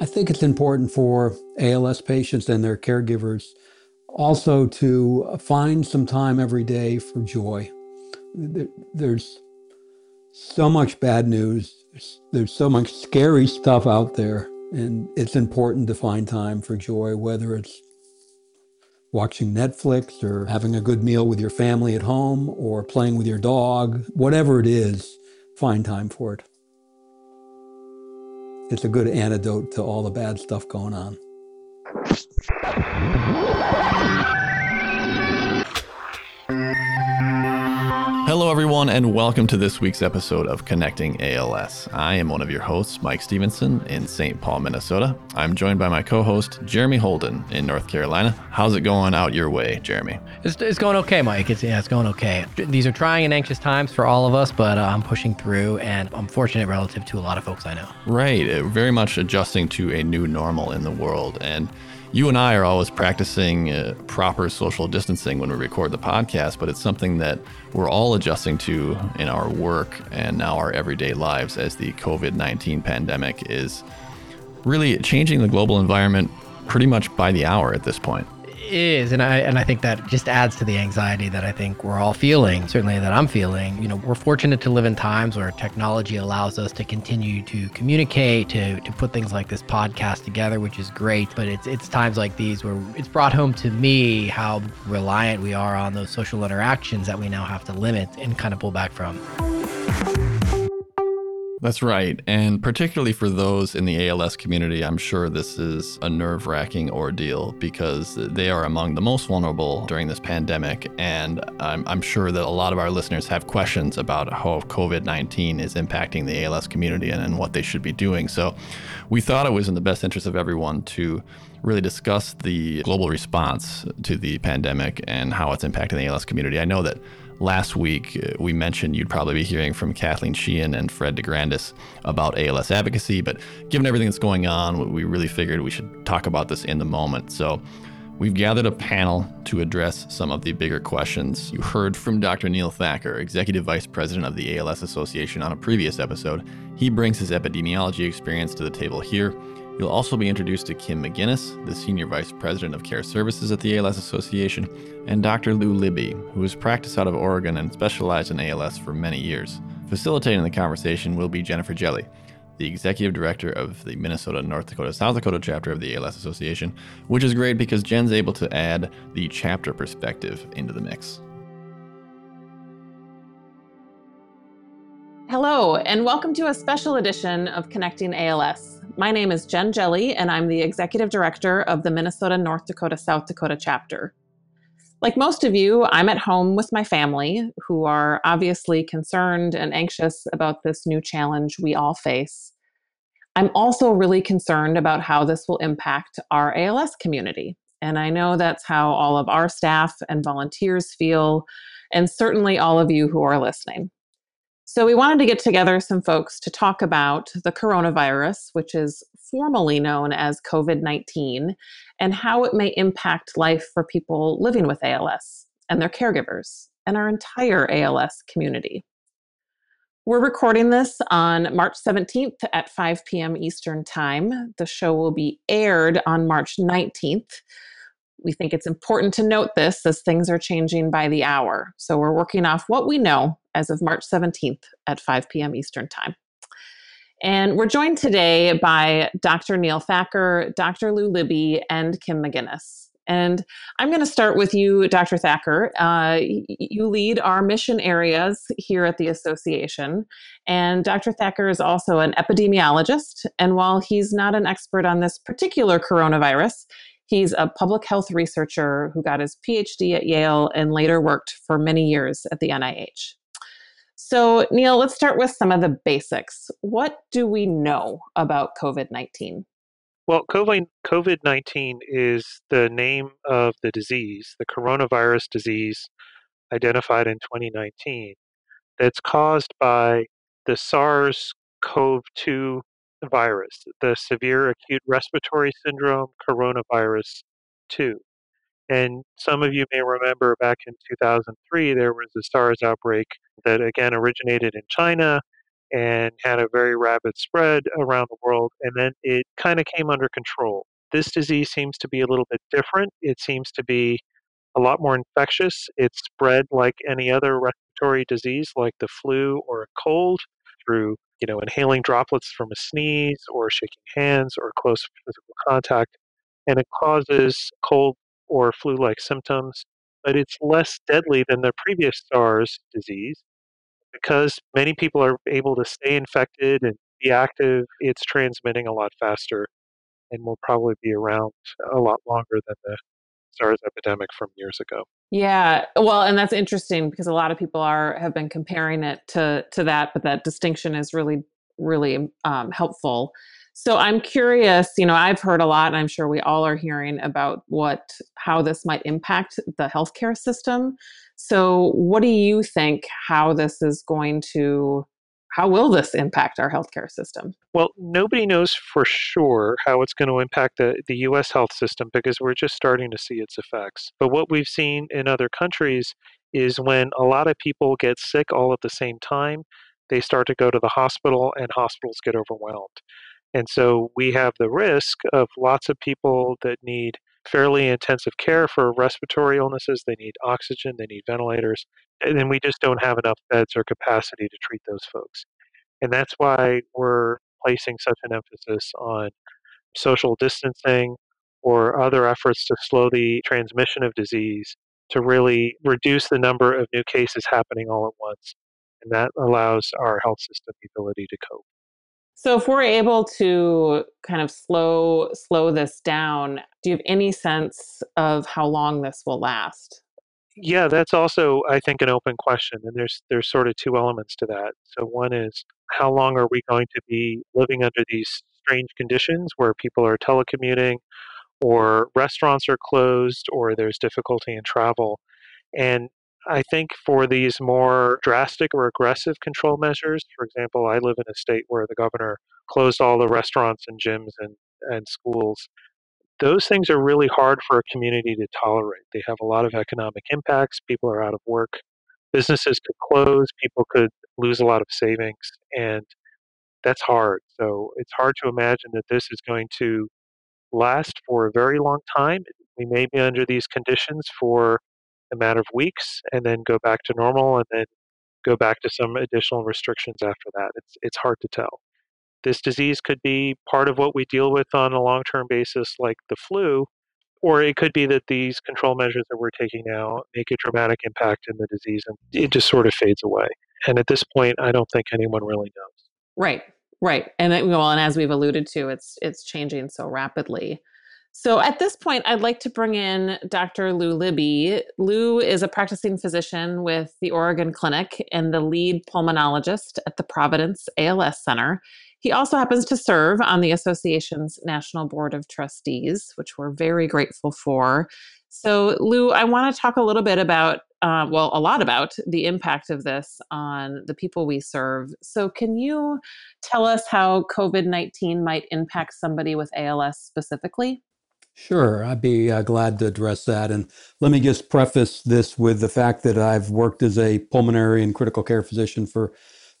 I think it's important for ALS patients and their caregivers also to find some time every day for joy. There's so much bad news, there's so much scary stuff out there, and it's important to find time for joy, whether it's watching Netflix or having a good meal with your family at home or playing with your dog, whatever it is, find time for it. It's a good antidote to all the bad stuff going on. Hello, everyone, and welcome to this week's episode of Connecting ALS. I am one of your hosts, Mike Stevenson, in St. Paul, Minnesota. I'm joined by my co host, Jeremy Holden, in North Carolina. How's it going out your way, Jeremy? It's, it's going okay, Mike. It's, yeah, it's going okay. These are trying and anxious times for all of us, but uh, I'm pushing through, and I'm fortunate relative to a lot of folks I know. Right. Uh, very much adjusting to a new normal in the world. And you and I are always practicing uh, proper social distancing when we record the podcast, but it's something that we're all adjusting to in our work and now our everyday lives as the COVID 19 pandemic is really changing the global environment pretty much by the hour at this point is and I and I think that just adds to the anxiety that I think we're all feeling certainly that I'm feeling you know we're fortunate to live in times where technology allows us to continue to communicate to to put things like this podcast together which is great but it's it's times like these where it's brought home to me how reliant we are on those social interactions that we now have to limit and kind of pull back from. That's right. And particularly for those in the ALS community, I'm sure this is a nerve wracking ordeal because they are among the most vulnerable during this pandemic. And I'm, I'm, sure that a lot of our listeners have questions about how COVID 19 is impacting the ALS community and, and what they should be doing. So we thought it was in the best interest of everyone to really discuss the global response to the pandemic and how it's impacting the ALS community. I know that last week uh, we mentioned you'd probably be hearing from Kathleen Sheehan and Fred DeGrandis about ALS advocacy, but given everything that's going on, we really figured we should talk about this in the moment. So we've gathered a panel to address some of the bigger questions. You heard from Dr. Neil Thakur, Executive Vice President of the ALS Association, on a previous episode. He brings his epidemiology experience to the table here. You'll also be introduced to Kim McGinnis, the Senior Vice President of Care Services at the ALS Association, and Dr. Lou Libby, who has practiced out of Oregon and specialized in ALS for many years. Facilitating the conversation will be Jennifer Jelly, the Executive Director of the Minnesota, North Dakota, South Dakota chapter of the ALS Association, which is great because Jen's able to add the chapter perspective into the mix. Hello, and welcome to a special edition of Connecting ALS. My name is Jen Jelly, and I'm the Executive Director of the Minnesota, North Dakota, South Dakota chapter. Like most of you, I'm at home with my family, who are obviously concerned and anxious about this new challenge we all face. I'm also really concerned about how this will impact our ALS community. And I know that's how all of our staff and volunteers feel, and certainly all of you who are listening. So, we wanted to get together some folks to talk about the coronavirus, which is formally known as COVID 19, and how it may impact life for people living with ALS and their caregivers and our entire ALS community. We're recording this on March 17th at 5 p.m. Eastern Time. The show will be aired on March 19th. We think it's important to note this as things are changing by the hour. So we're working off what we know as of March 17th at 5 p.m. Eastern Time. And we're joined today by Dr. Neil Thakur, Dr. Lou Libby, and Kim McGinnis. And I'm going to start with you, Dr. Thakur. Uh, you lead our mission areas here at the association. And Dr. Thakur is also an epidemiologist. And while he's not an expert on this particular coronavirus, he's a public health researcher who got his PhD at Yale and later worked for many years at the NIH. So, Neil, let's start with some of the basics. What do we know about COVID 19? Well, COVID 19 is the name of the disease, the coronavirus disease identified in 2019, that's caused by the SARS CoV 2 virus, the severe acute respiratory syndrome coronavirus 2. And some of you may remember back in 2003, there was a SARS outbreak that again originated in China and had a very rapid spread around the world, and then it kind of came under control. This disease seems to be a little bit different. It seems to be a lot more infectious. It's spread like any other respiratory disease, like the flu or a cold, through you know inhaling droplets from a sneeze or shaking hands or close physical contact, and it causes cold or flu-like symptoms. But it's less deadly than the previous SARS disease because many people are able to stay infected and be active. It's transmitting a lot faster and will probably be around a lot longer than the SARS epidemic from years ago. Yeah, well, and that's interesting because a lot of people are have been comparing it to to that, but that distinction is really really um, helpful. So I'm curious. You know, I've heard a lot, and I'm sure we all are hearing about what how this might impact the healthcare system. So, what do you think? How this is going to how will this impact our healthcare system? Well, nobody knows for sure how it's going to impact the, the US health system because we're just starting to see its effects. But what we've seen in other countries is when a lot of people get sick all at the same time, they start to go to the hospital and hospitals get overwhelmed. And so we have the risk of lots of people that need fairly intensive care for respiratory illnesses. They need oxygen, they need ventilators, and then we just don't have enough beds or capacity to treat those folks. And that's why we're placing such an emphasis on social distancing or other efforts to slow the transmission of disease to really reduce the number of new cases happening all at once. And that allows our health system the ability to cope. So if we're able to kind of slow slow this down, do you have any sense of how long this will last? Yeah, that's also I think an open question and there's there's sort of two elements to that. So one is how long are we going to be living under these strange conditions where people are telecommuting or restaurants are closed or there's difficulty in travel? And I think for these more drastic or aggressive control measures, for example, I live in a state where the governor closed all the restaurants and gyms and, and schools. Those things are really hard for a community to tolerate. They have a lot of economic impacts. People are out of work. Businesses could close. People could lose a lot of savings. And that's hard. So it's hard to imagine that this is going to last for a very long time. We may be under these conditions for a matter of weeks and then go back to normal and then go back to some additional restrictions after that. It's, it's hard to tell. This disease could be part of what we deal with on a long term basis, like the flu, or it could be that these control measures that we're taking now make a dramatic impact in the disease and it just sort of fades away. And at this point, I don't think anyone really knows. Right, right, and then, well, and as we've alluded to, it's it's changing so rapidly. So at this point, I'd like to bring in Dr. Lou Libby. Lou is a practicing physician with the Oregon Clinic and the lead pulmonologist at the Providence ALS Center. He also happens to serve on the association's National Board of Trustees, which we're very grateful for. So, Lou, I want to talk a little bit about, uh, well, a lot about the impact of this on the people we serve. So, can you tell us how COVID 19 might impact somebody with ALS specifically? Sure, I'd be uh, glad to address that. And let me just preface this with the fact that I've worked as a pulmonary and critical care physician for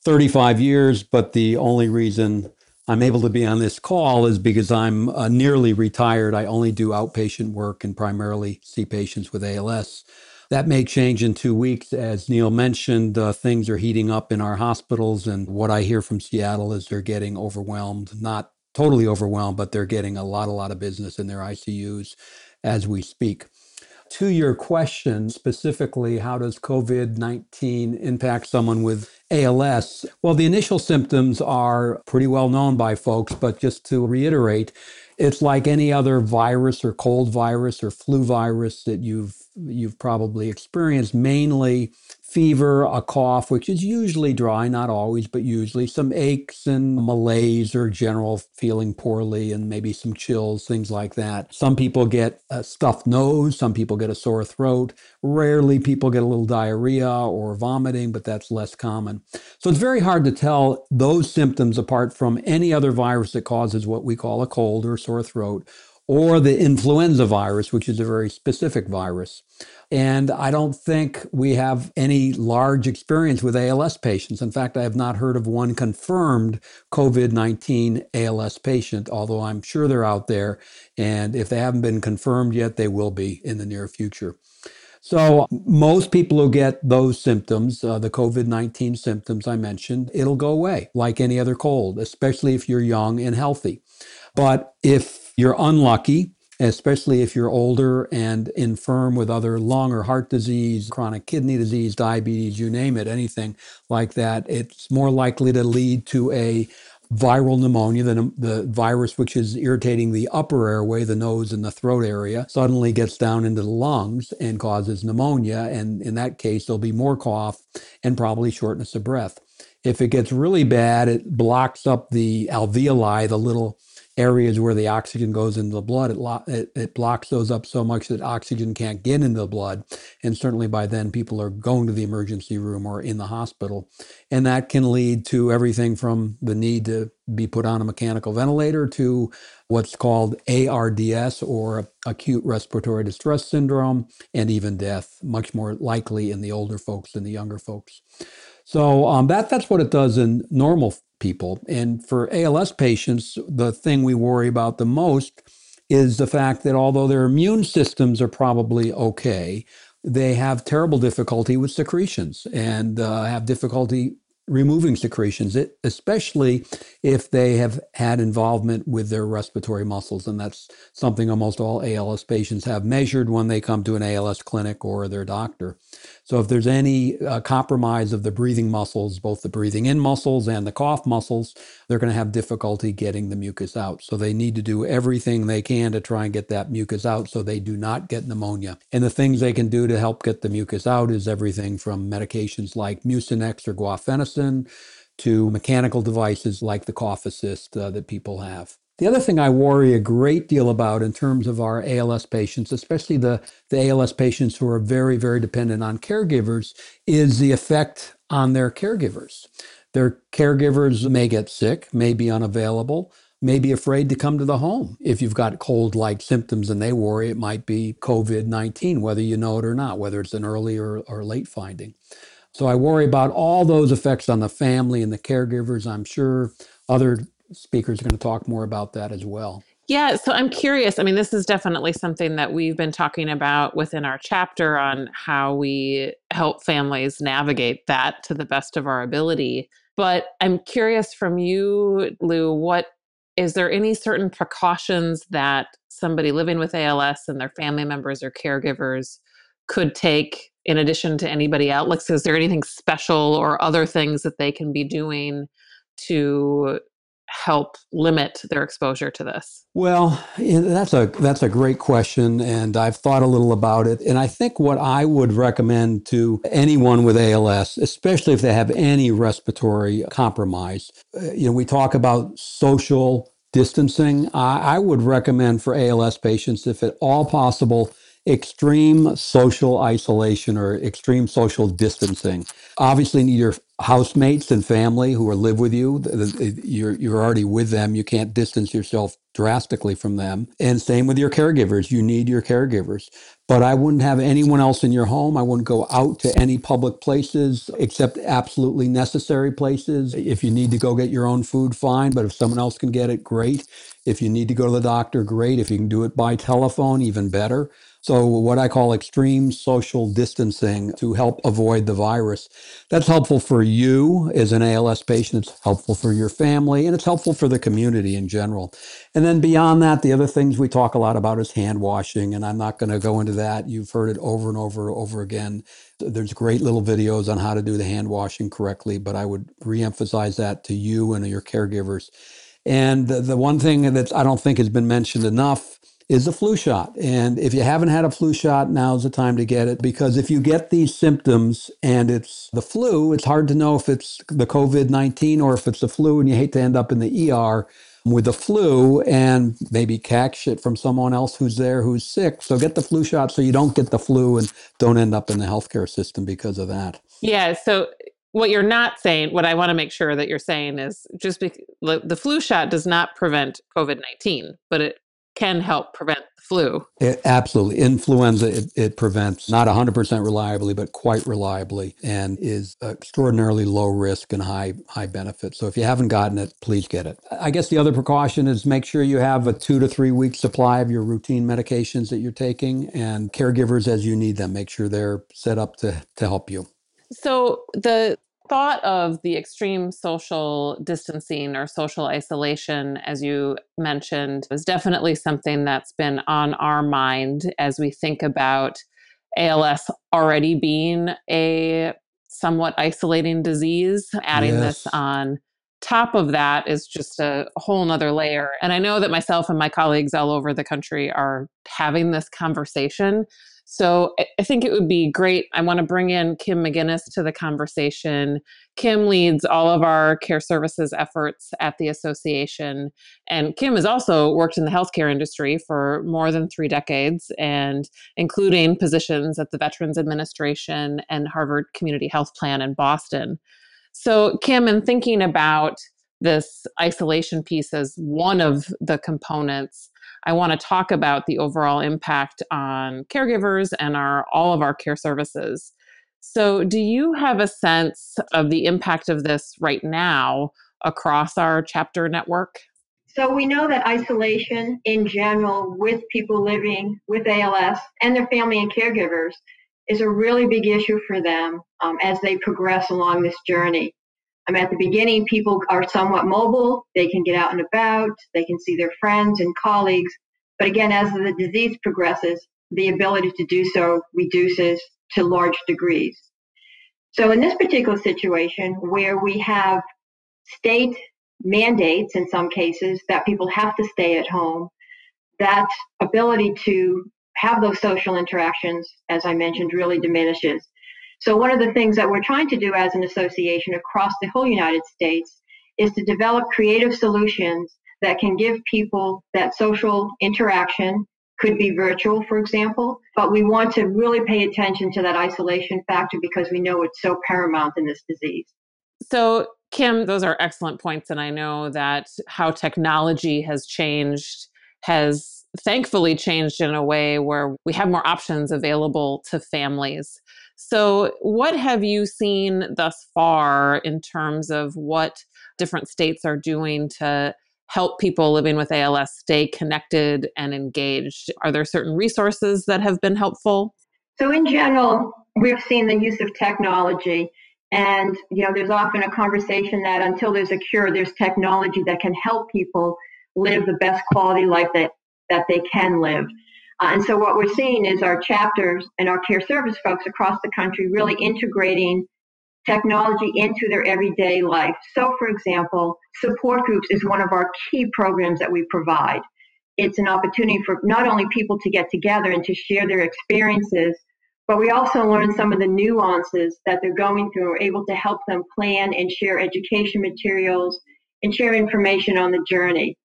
35 years, but the only reason I'm able to be on this call is because I'm uh, nearly retired. I only do outpatient work and primarily see patients with ALS. That may change in two weeks. As Neil mentioned, uh, things are heating up in our hospitals. And what I hear from Seattle is they're getting overwhelmed, not totally overwhelmed, but they're getting a lot, a lot of business in their ICUs as we speak. To your question specifically, how does COVID 19 impact someone with ALS? Well, the initial symptoms are pretty well known by folks, but just to reiterate, it's like any other virus or cold virus or flu virus that you've you've probably experienced mainly fever, a cough, which is usually dry, not always, but usually some aches and malaise or general feeling poorly and maybe some chills, things like that. Some people get a stuffed nose, some people get a sore throat. Rarely people get a little diarrhea or vomiting, but that's less common. So it's very hard to tell those symptoms apart from any other virus that causes what we call a cold or sore throat or the influenza virus, which is a very specific virus. And I don't think we have any large experience with ALS patients. In fact, I have not heard of one confirmed COVID 19 ALS patient, although I'm sure they're out there. And if they haven't been confirmed yet, they will be in the near future. So, most people who get those symptoms, uh, the COVID 19 symptoms I mentioned, it'll go away like any other cold, especially if you're young and healthy. But if you're unlucky, especially if you're older and infirm with other lung or heart disease, chronic kidney disease, diabetes, you name it, anything like that, it's more likely to lead to a viral pneumonia, the, the virus which is irritating the upper airway, the nose and the throat area, suddenly gets down into the lungs and causes pneumonia. And in that case, there'll be more cough and probably shortness of breath. If it gets really bad, it blocks up the alveoli, the little areas where the oxygen goes into the blood, it, lo- it, it, blocks those up so much that oxygen can't get into the blood. And certainly by then, people are going to the emergency room or in the hospital. And that can lead to everything from the need to be put on a mechanical ventilator to what's called ARDS or acute respiratory distress syndrome and even death, much more likely in the older folks than the younger folks. So um, that that's what it does in normal people. And for ALS patients, the thing we worry about the most is the fact that although their immune systems are probably okay, they have terrible difficulty with secretions and uh, have difficulty removing secretions, especially if they have had involvement with their respiratory muscles. And that's something almost all ALS patients have measured when they come to an ALS clinic or their doctor. So if there's any uh, compromise of the breathing muscles, both the breathing in muscles and the cough muscles, they're going to have difficulty getting the mucus out. So they need to do everything they can to try and get that mucus out so they do not get pneumonia. And the things they can do to help get the mucus out is everything from medications like Mucinex or guaifenesin to mechanical devices like the cough assist uh, that people have. The other thing I worry a great deal about in terms of our ALS patients, especially the, the ALS patients who are very, very dependent on caregivers, is the effect on their caregivers. Their caregivers may get sick, may be unavailable, may be afraid to come to the home. If you've got cold like symptoms and they worry, it might be COVID 19, whether you know it or not, whether it's an early or, or late finding. So I worry about all those effects on the family and the caregivers. I'm sure other speakers are going to talk more about that as well. Yeah, so I'm curious. I mean, this is definitely something that we've been talking about within our chapter on how we help families navigate that to the best of our ability. But I'm curious from you, Lou, what is there any certain precautions that somebody living with ALS and their family members or caregivers could take in addition to anybody else? Like, so is there anything special or other things that they can be doing to help limit their exposure to this? Well, that's a that's a great question, and I've thought a little about it. And I think what I would recommend to anyone with ALS, especially if they have any respiratory compromise, uh, you know, we talk about social distancing. I, I would recommend for ALS patients, if at all possible, extreme social isolation or extreme social distancing. Obviously, need your housemates and family who are live with you, you're you're already with them. You can't distance yourself drastically from them. And same with your caregivers. You need your caregivers. But I wouldn't have anyone else in your home. I wouldn't go out to any public places except absolutely necessary places. If you need to go get your own food, fine. But if someone else can get it, great. If you need to go to the doctor, great. If you can do it by telephone, even better. So, what I call extreme social distancing to help avoid the virus. That's helpful for you as an ALS patient. It's helpful for your family, and it's helpful for the community in general. And then beyond that, the other things we talk a lot about is hand washing, and I'm not going to go into that. You've heard it over and over and over again. There's great little videos on how to do the hand washing correctly, but I would reemphasize that to you and your caregivers. And the, the one thing that I don't think has been mentioned enough is a flu shot. And if you haven't had a flu shot, now's the time to get it because if you get these symptoms and it's the flu, it's hard to know if it's the COVID 19 or if it's the flu, and you hate to end up in the ER with the flu and maybe catch it from someone else who's there who's sick. So get the flu shot so you don't get the flu and don't end up in the healthcare system because of that. Yeah. So what you're not saying, what I want to make sure that you're saying is just because the flu shot does not prevent COVID 19, but it can help prevent the flu. It, absolutely. Influenza, it, it, prevents not 100% reliably, but quite reliably and is extraordinarily low risk and high, high benefit. So if you haven't gotten it, please get it. I guess the other precaution is make sure you have a two to three week supply of your routine medications that you're taking and caregivers as you need them. Make sure they're set up to, to help you. So the thought of the extreme social distancing or social isolation, as you mentioned, is definitely something that's been on our mind as we think about ALS already being a somewhat isolating disease. Adding yes. this on top of that is just a whole nother layer. And I know that myself and my colleagues all over the country are having this conversation. So I think it would be great. I want to bring in Kim McGinnis to the conversation. Kim leads all of our care services efforts at the association. And Kim has also worked in the healthcare industry for more than three decades, and including positions at the Veterans Administration and Harvard Community Health Plan in Boston. So, Kim, in thinking about this isolation piece as one of the components, I want to talk about the overall impact on caregivers and our all of our care services. So, do you have a sense of the impact of this right now across our chapter network? So, we know that isolation in general with people living with ALS and their family and caregivers is a really big issue for them um, as they progress along this journey. At the beginning, people are somewhat mobile. They can get out and about. They can see their friends and colleagues. But again, as the disease progresses, the ability to do so reduces to large degrees. So in this particular situation where we have state mandates in some cases that people have to stay at home, that ability to have those social interactions, as I mentioned, really diminishes. So one of the things that we're trying to do as an association across the whole United States is to develop creative solutions that can give people that social interaction could be virtual, for example, but we want to really pay attention to that isolation factor because we know it's so paramount in this disease. So, Kim, those are excellent points. And I know that how technology has changed has thankfully changed in a way where we have more options available to families. So, what have you seen thus far in terms of what different states are doing to help people living with ALS stay connected and engaged? Are there certain resources that have been helpful? So, in general, we've seen the use of technology. And, you know, there's often a conversation that until there's a cure, there's technology that can help people live the best quality life that, that they can live. Uh, and so what we're seeing is our chapters and our care service folks across the country really integrating technology into their everyday life. So, for example, support groups is one of our key programs that we provide. It's an opportunity for not only people to get together and to share their experiences, but we also learn some of the nuances that they're going through. We're able to help them plan and share education materials and share information on the journey.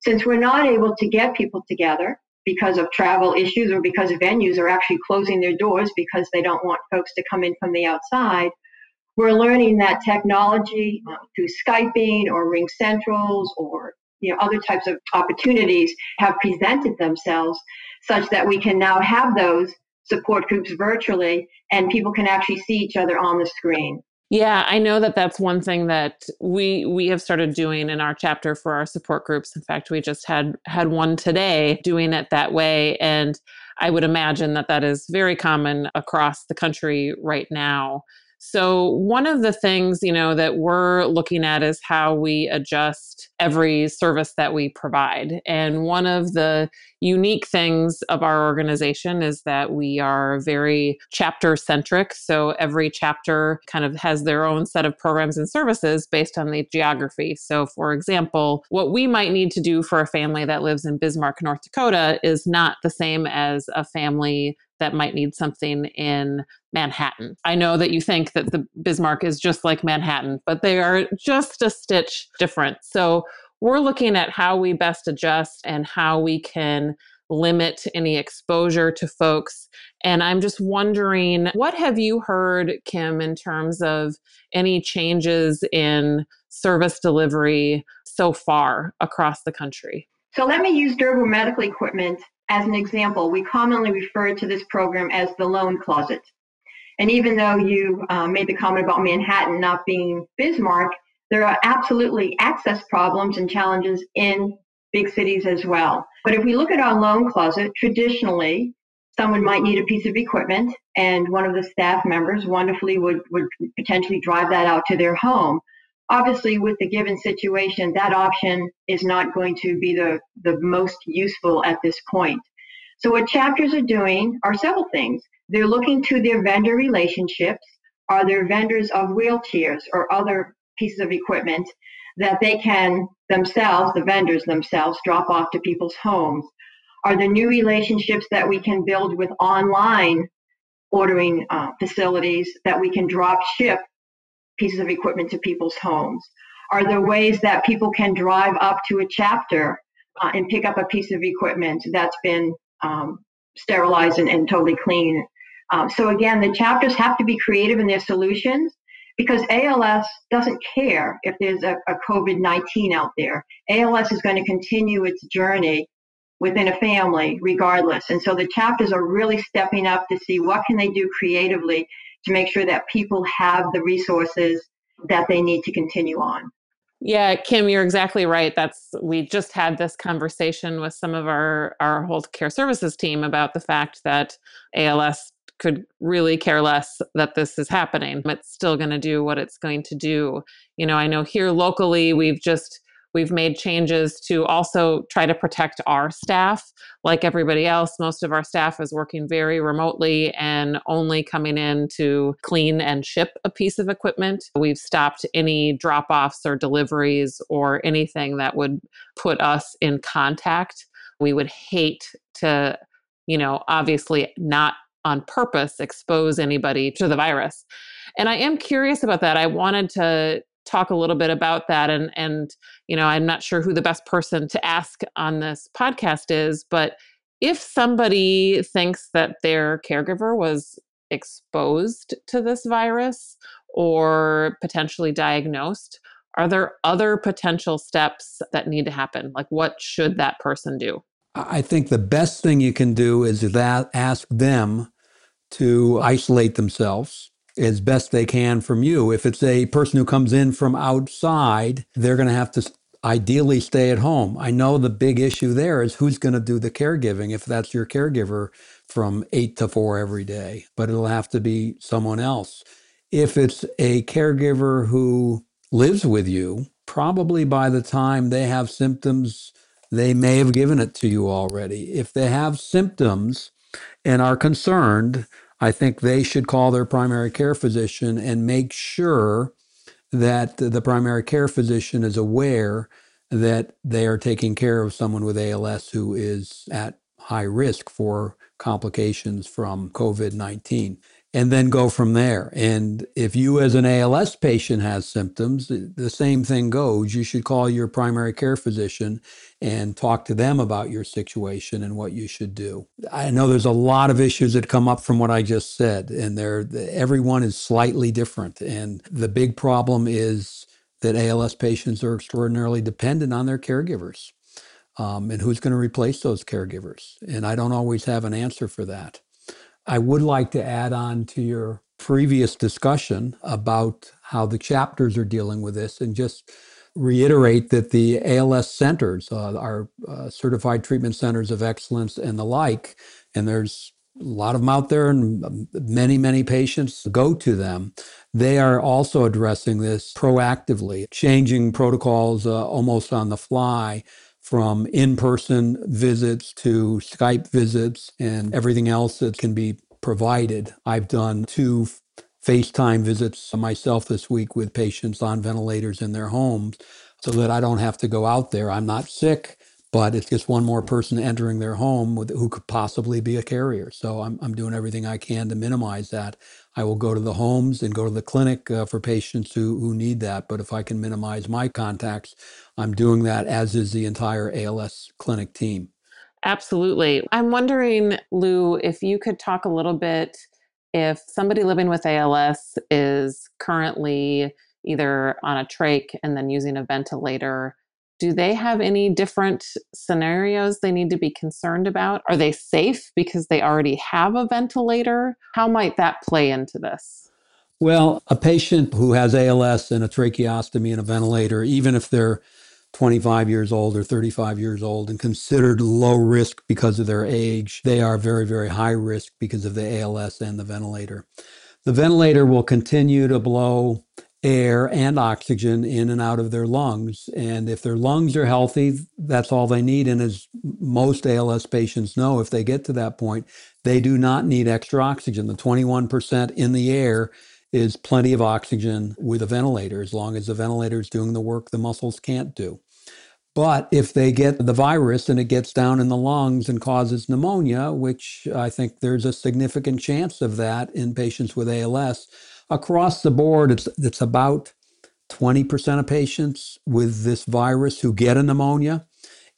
Since we're not able to get people together, because of travel issues or because venues are actually closing their doors because they don't want folks to come in from the outside, we're learning that technology uh, through Skyping or RingCentrals or you know other types of opportunities have presented themselves such that we can now have those support groups virtually and people can actually see each other on the screen. Yeah, I know that that's one thing that we we have started doing in our chapter for our support groups. In fact, we just had had one today doing it that way and I would imagine that that is very common across the country right now. So, one of the things, you know, that we're looking at is how we adjust every service that we provide. And one of the unique things of our organization is that we are very chapter centric. So, every chapter kind of has their own set of programs and services based on the geography. So, for example, what we might need to do for a family that lives in Bismarck, North Dakota is not the same as a family that might need something in Manhattan. I know that you think that the Bismarck is just like Manhattan, but they are just a stitch different. So we're looking at how we best adjust and how we can limit any exposure to folks. And I'm just wondering, what have you heard, Kim, in terms of any changes in service delivery so far across the country? So let me use durable medical equipment as an example. We commonly refer to this program as the loan closet. And even though you uh, made the comment about Manhattan not being Bismarck, there are absolutely access problems and challenges in big cities as well. But if we look at our loan closet, traditionally, someone might need a piece of equipment and one of the staff members wonderfully would, would potentially drive that out to their home. Obviously, with the given situation, that option is not going to be the, the most useful at this point. So what chapters are doing are several things. They're looking to their vendor relationships. Are there vendors of wheelchairs or other pieces of equipment that they can themselves, the vendors themselves, drop off to people's homes? Are there new relationships that we can build with online ordering uh, facilities that we can drop ship pieces of equipment to people's homes? Are there ways that people can drive up to a chapter uh, and pick up a piece of equipment that's been um, sterilized and, and, totally clean? Um, so again, the chapters have to be creative in their solutions because ALS doesn't care if there's a, a COVID 19 out there. ALS is going to continue its journey within a family regardless. And so the chapters are really stepping up to see what can they do creatively to make sure that people have the resources that they need to continue on. Yeah, Kim, you're exactly right. That's we just had this conversation with some of our our whole healthcare services team about the fact that ALS could really care less that this is happening. It's still going to do what it's going to do. You know, I know here locally we've just We've made changes to also try to protect our staff. Like everybody else, most of our staff is working very remotely and only coming in to clean and ship a piece of equipment. We've stopped any drop offs or deliveries or anything that would put us in contact. We would hate to, you know, obviously not on purpose expose anybody to the virus. And I am curious about that. I wanted to talk a little bit about that and and you know i'm not sure who the best person to ask on this podcast is but if somebody thinks that their caregiver was exposed to this virus or potentially diagnosed are there other potential steps that need to happen? Like what should that person do? I think the best thing you can do is that ask them to isolate themselves as best they can from you. If it's a person who comes in from outside, they're going to have to ideally stay at home. I know the big issue there is who's going to do the caregiving if that's your caregiver from 8 to 4 every day, but it'll have to be someone else. If it's a caregiver who lives with you, probably by the time they have symptoms, they may have given it to you already. If they have symptoms and are concerned, I think they should call their primary care physician and make sure that the primary care physician is aware that they are taking care of someone with ALS who is at high risk for complications from COVID 19 and then go from there. And if you, as an ALS patient, has symptoms, the same thing goes. You should call your primary care physician and talk to them about your situation and what you should do. I know there's a lot of issues that come up from what I just said, and they're, everyone is slightly different. And the big problem is that ALS patients are extraordinarily dependent on their caregivers. Um, and who's going to replace those caregivers? And I don't always have an answer for that. I would like to add on to your previous discussion about how the chapters are dealing with this and just reiterate that the ALS centers uh, are uh, certified treatment centers of excellence and the like, and there's a lot of them out there and many, many patients go to them. They are also addressing this proactively, changing protocols uh, almost on the fly from in person visits to Skype visits and everything else that can be provided. I've done two FaceTime visits myself this week with patients on ventilators in their homes so that I don't have to go out there. I'm not sick, but it's just one more person entering their home with, who could possibly be a carrier. So I'm, I'm doing everything I can to minimize that. I will go to the homes and go to the clinic uh, for patients who, who need that. But if I can minimize my contacts, I'm doing that, as is the entire ALS clinic team. Absolutely. I'm wondering, Lou, if you could talk a little bit if somebody living with ALS is currently either on a trach and then using a ventilator, do they have any different scenarios they need to be concerned about? Are they safe because they already have a ventilator? How might that play into this? Well, a patient who has ALS and a tracheostomy and a ventilator, even if they're 25 years old or 35 years old and considered low risk because of their age, they are very, very high risk because of the ALS and the ventilator. The ventilator will continue to blow air and oxygen in and out of their lungs. And if their lungs are healthy, that's all they need. And as most ALS patients know, if they get to that point, they do not need extra oxygen. The 21% in the air is plenty of oxygen with a ventilator, as long as the ventilator is doing the work the muscles can't do. But if they get the virus and it gets down in the lungs and causes pneumonia, which I think there's a significant chance of that in patients with ALS, across the board, it's, it's about 20% of patients with this virus who get a pneumonia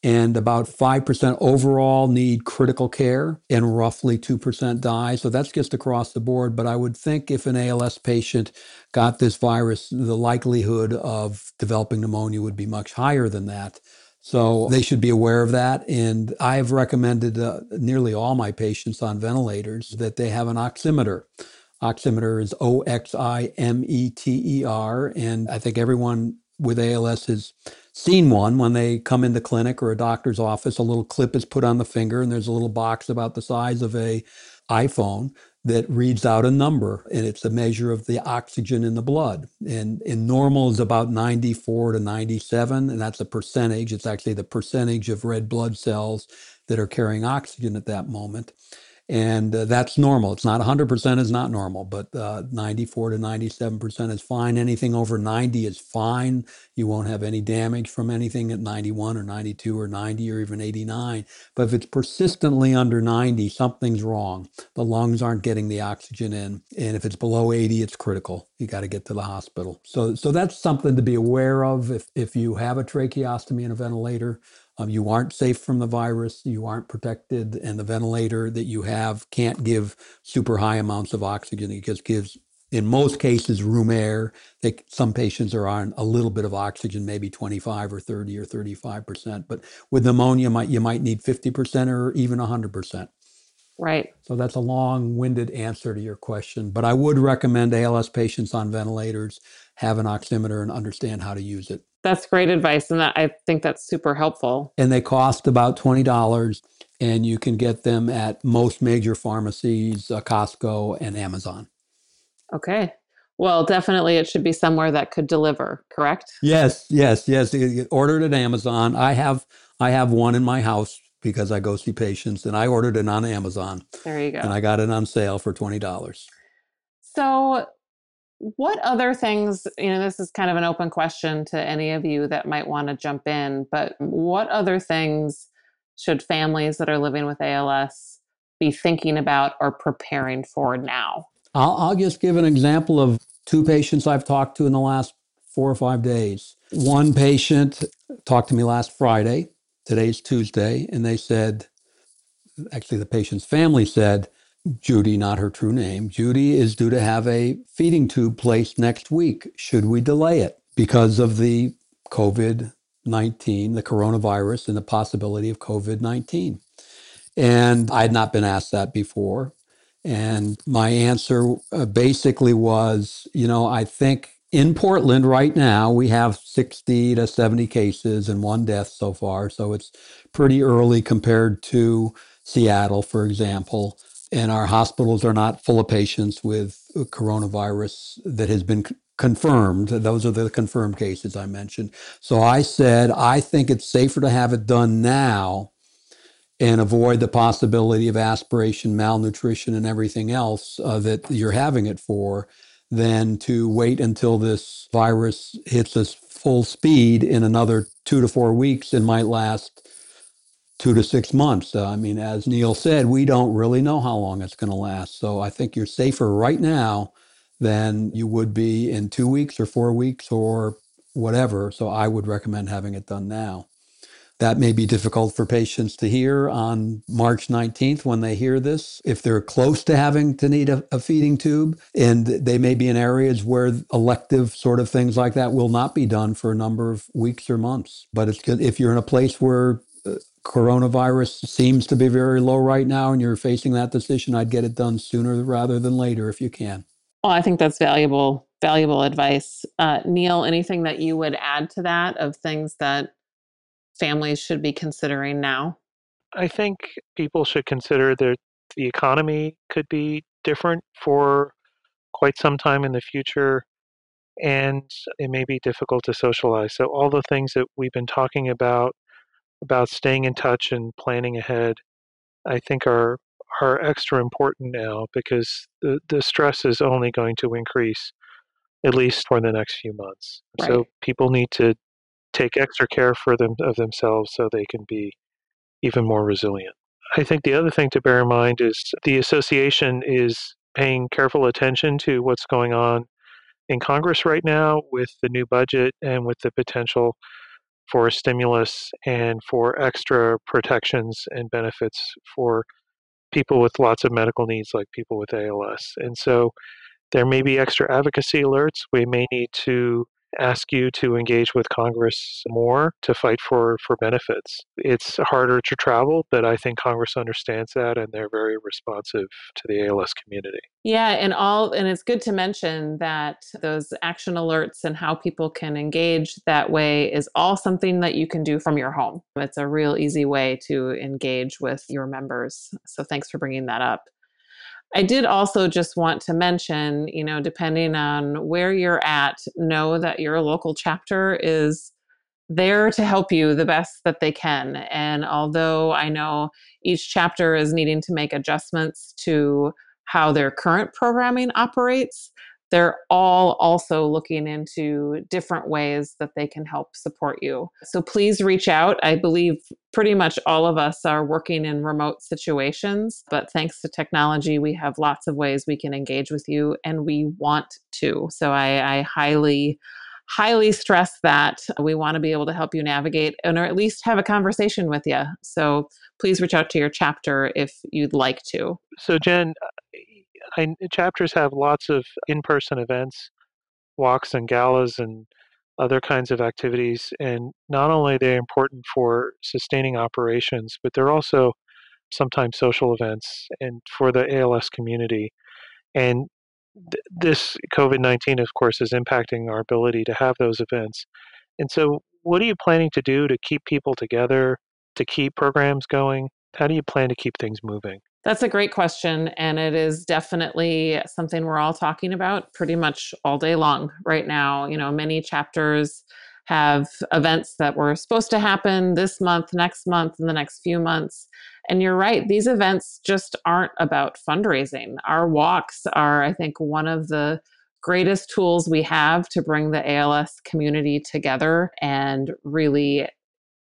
and about 5% overall need critical care and roughly 2% die. So that's just across the board. But I would think if an ALS patient got this virus, the likelihood of developing pneumonia would be much higher than that. So they should be aware of that. And I've recommended uh, nearly all my patients on ventilators that they have an oximeter. Oximeter is O X I M E T E R. And I think everyone with ALS has seen one when they come in the clinic or a doctor's office. A little clip is put on the finger, and there's a little box about the size of a iPhone that reads out a number and it's a measure of the oxygen in the blood and, and normal is about 94 to 97 and that's a percentage it's actually the percentage of red blood cells that are carrying oxygen at that moment and uh, that's normal. It's not 100% is not normal, but uh, 94 to 97% is fine. Anything over 90 is fine. You won't have any damage from anything at 91 or 92 or 90 or even 89. But if it's persistently under 90, something's wrong. The lungs aren't getting the oxygen in, and if it's below 80, it's critical. You got to get to the hospital. So, so that's something to be aware of. If if you have a tracheostomy and a ventilator, um, you aren't safe from the virus. You aren't protected, and the ventilator that you have can't give super high amounts of oxygen. It just gives, in most cases, room air. They, some patients are on a little bit of oxygen, maybe 25 or 30 or 35 percent. But with pneumonia, might you might need 50 percent or even 100 percent. Right. So that's a long-winded answer to your question, but I would recommend ALS patients on ventilators have an oximeter and understand how to use it. That's great advice. And that, I think that's super helpful. And they cost about $20 and you can get them at most major pharmacies, uh, Costco and Amazon. Okay. Well, definitely it should be somewhere that could deliver, correct? Yes, yes, yes. Ordered at Amazon. I have I have one in my house because I go see patients and I ordered it on Amazon. There you go. And I got it on sale for $20. So what other things, you know, this is kind of an open question to any of you that might want to jump in, but what other things should families that are living with ALS be thinking about or preparing for now? I'll, I'll just give an example of two patients I've talked to in the last four or five days. One patient talked to me last Friday. Today's Tuesday. And they said, actually, the patient's family said, Judy, not her true name, Judy is due to have a feeding tube placed next week. Should we delay it because of the COVID 19, the coronavirus, and the possibility of COVID 19? And I had not been asked that before. And my answer uh, basically was, you know, I think in Portland right now, we have 60 to 70 cases and one death so far. So it's pretty early compared to Seattle, for example and our hospitals are not full of patients with coronavirus that has been confirmed. Those are the confirmed cases I mentioned. So I said, I think it's safer to have it done now and avoid the possibility of aspiration, malnutrition, and everything else uh, that you're having it for than to wait until this virus hits us full speed in another two to four weeks and might last two to six months. Uh, I mean, as Neil said, we don't really know how long it's going to last. So I think you're safer right now than you would be in two weeks or four weeks or whatever. So I would recommend having it done now. That may be difficult for patients to hear on March 19th when they hear this. If they're close to having to need a, a, feeding tube, and they may be in areas where elective sort of things like that will not be done for a number of weeks or months. But it's good if you're in a place where uh, coronavirus seems to be very low right now and you're facing that decision, I'd get it done sooner rather than later if you can. Well, I think that's valuable, valuable advice. Uh, Neil, anything that you would add to that of things that families should be considering now? I think people should consider that the economy could be different for quite some time in the future and it may be difficult to socialize. So all the things that we've been talking about about staying in touch and planning ahead, I think are are extra important now because the, the stress is only going to increase at least for the next few months. Right. So people need to take extra care for them of themselves so they can be even more resilient. I think the other thing to bear in mind is the association is paying careful attention to what's going on in Congress right now with the new budget and with the potential for stimulus and for extra protections and benefits for people with lots of medical needs, like people with ALS. And so there may be extra advocacy alerts. We may need to ask you to engage with Congress more to fight for, for benefits. It's harder to travel, but I think Congress understands that and they're very responsive to the ALS community. Yeah, and all and it's good to mention that those action alerts and how people can engage that way is all something that you can do from your home. It's a real easy way to engage with your members. So thanks for bringing that up. I did also just want to mention, you know, depending on where you're at, know that your local chapter is there to help you the best that they can. And although I know each chapter is needing to make adjustments to how their current programming operates, they're all also looking into different ways that they can help support you. So please reach out. I believe pretty much all of us are working in remote situations, but thanks to technology, we have lots of ways we can engage with you and we want to. So I, I highly, highly stress that we want to be able to help you navigate and or at least have a conversation with you. So please reach out to your chapter if you'd like to. So Jen, I, chapters have lots of in-person events, walks and galas and other kinds of activities. And not only are they important for sustaining operations, but they're also sometimes social events and for the ALS community. And th- this COVID 19, of course, is impacting our ability to have those events. And so, what are you planning to do to keep people together, to keep programs going? How do you plan to keep things moving? That's a great question. And it is definitely something we're all talking about pretty much all day long right now. You know, many chapters have events that were supposed to happen this month, next month, in the next few months. And you're right, these events just aren't about fundraising. Our walks are, I think, one of the greatest tools we have to bring the ALS community together and really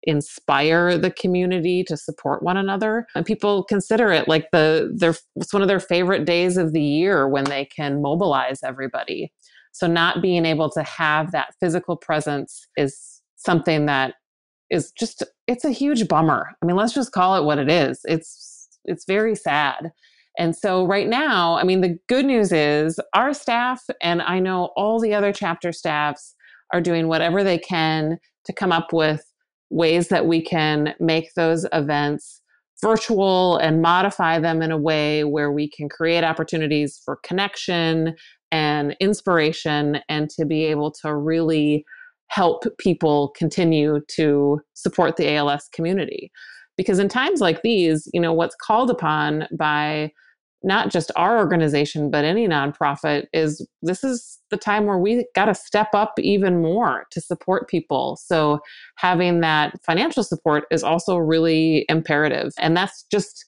inspire the community to support one another. And people consider it like the their it's one of their favorite days of the year when they can mobilize everybody. So not being able to have that physical presence is something that is just it's a huge bummer. I mean let's just call it what it is. It's it's very sad. And so right now i mean the good news is our staff and i know all the other chapter staffs are doing whatever they can to come up with ways that we can make those events virtual and modify them in a way where we can create opportunities for connection and inspiration and to be able to really help people continue to support the ALS community. Because in times like these, you know, what's called upon by not just our organization, but any nonprofit, is this is the time where we got to step up even more to support people. So having that financial support is also really imperative. And that's just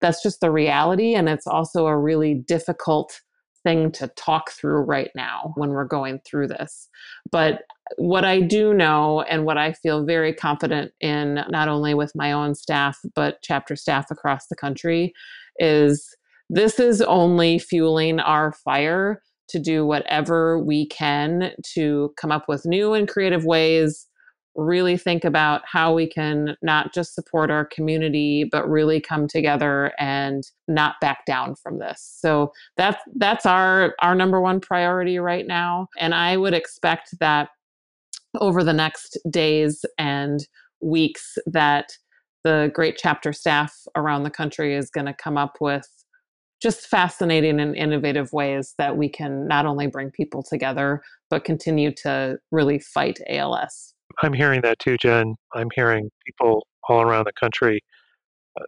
that's just the reality and it's also a really difficult thing to talk through right now when we're going through this. But what I do know and what I feel very confident in, not only with my own staff, but chapter staff across the country, is this is only fueling our fire to do whatever we can to come up with new and creative ways really think about how we can not just support our community but really come together and not back down from this. So that's that's our our number one priority right now. And i would expect that over the next days and weeks that the great chapter staff around the country is going to come up with just fascinating and innovative ways that we can not only bring people together but continue to really fight ALS. I'm hearing that too, Jen. I'm hearing people all around the country uh,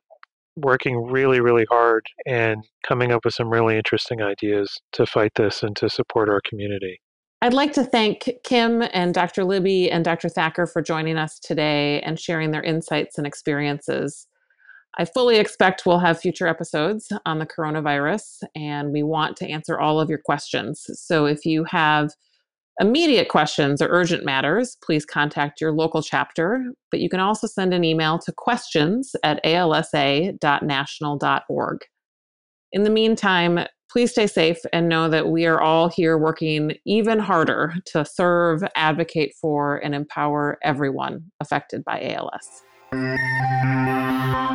working really, really hard and coming up with some really interesting ideas to fight this and to support our community. I'd like to thank Kim and Dr. Libby and Dr. Thakur for joining us today and sharing their insights and experiences. I fully expect we'll have future episodes on the coronavirus, and we want to answer all of your questions. So if you have immediate questions or urgent matters, please contact your local chapter, but you can also send an email to questions at alsa.national.org. In the meantime, please stay safe and know that we are all here working even harder to serve, advocate for, and empower everyone affected by ALS.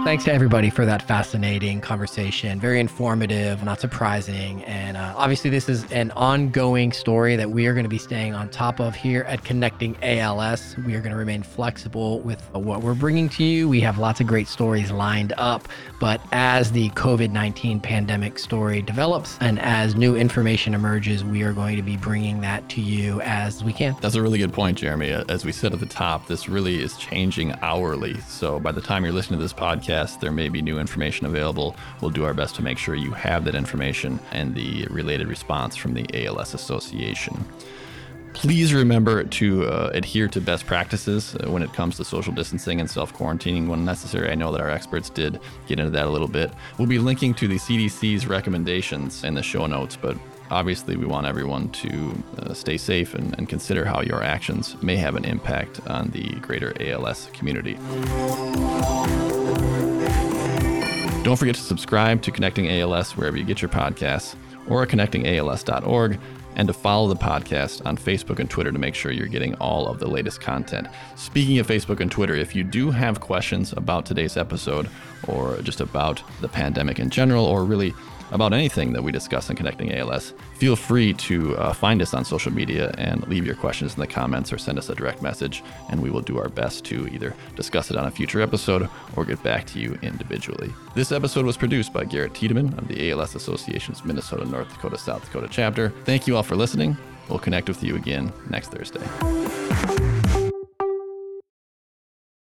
Thanks to everybody for that fascinating conversation. Very informative, not surprising. And uh, obviously, this is an ongoing story that we are going to be staying on top of here at Connecting ALS. We are going to remain flexible with what we're bringing to you. We have lots of great stories lined up. But as the COVID 19 pandemic story develops and as new information emerges, we are going to be bringing that to you as we can. That's a really good point, Jeremy. As we said at the top, this really is changing hourly. So by the time you're listening to this podcast, there may be new information available. We'll do our best to make sure you have that information and the related response from the ALS Association. Please remember to uh, adhere to best practices uh, when it comes to social distancing and self quarantining when necessary. I know that our experts did get into that a little bit. We'll be linking to the CDC's recommendations in the show notes, but obviously we want everyone to uh, stay safe and, and, consider how your actions may have an impact on the greater ALS community. Don't forget to subscribe to Connecting ALS wherever you get your podcasts or at connectingals.org and to follow the podcast on Facebook and Twitter to make sure you're getting all of the latest content. Speaking of Facebook and Twitter, if you do have questions about today's episode or just about the pandemic in general or really about anything that we discuss in Connecting ALS, feel free to uh, find us on social media and leave your questions in the comments or send us a direct message, and we will do our best to either discuss it on a future episode or get back to you individually. This episode was produced by Garrett Tiedemann of the ALS Association's Minnesota, North Dakota, South Dakota chapter. Thank you all for listening. We'll connect with you again next Thursday.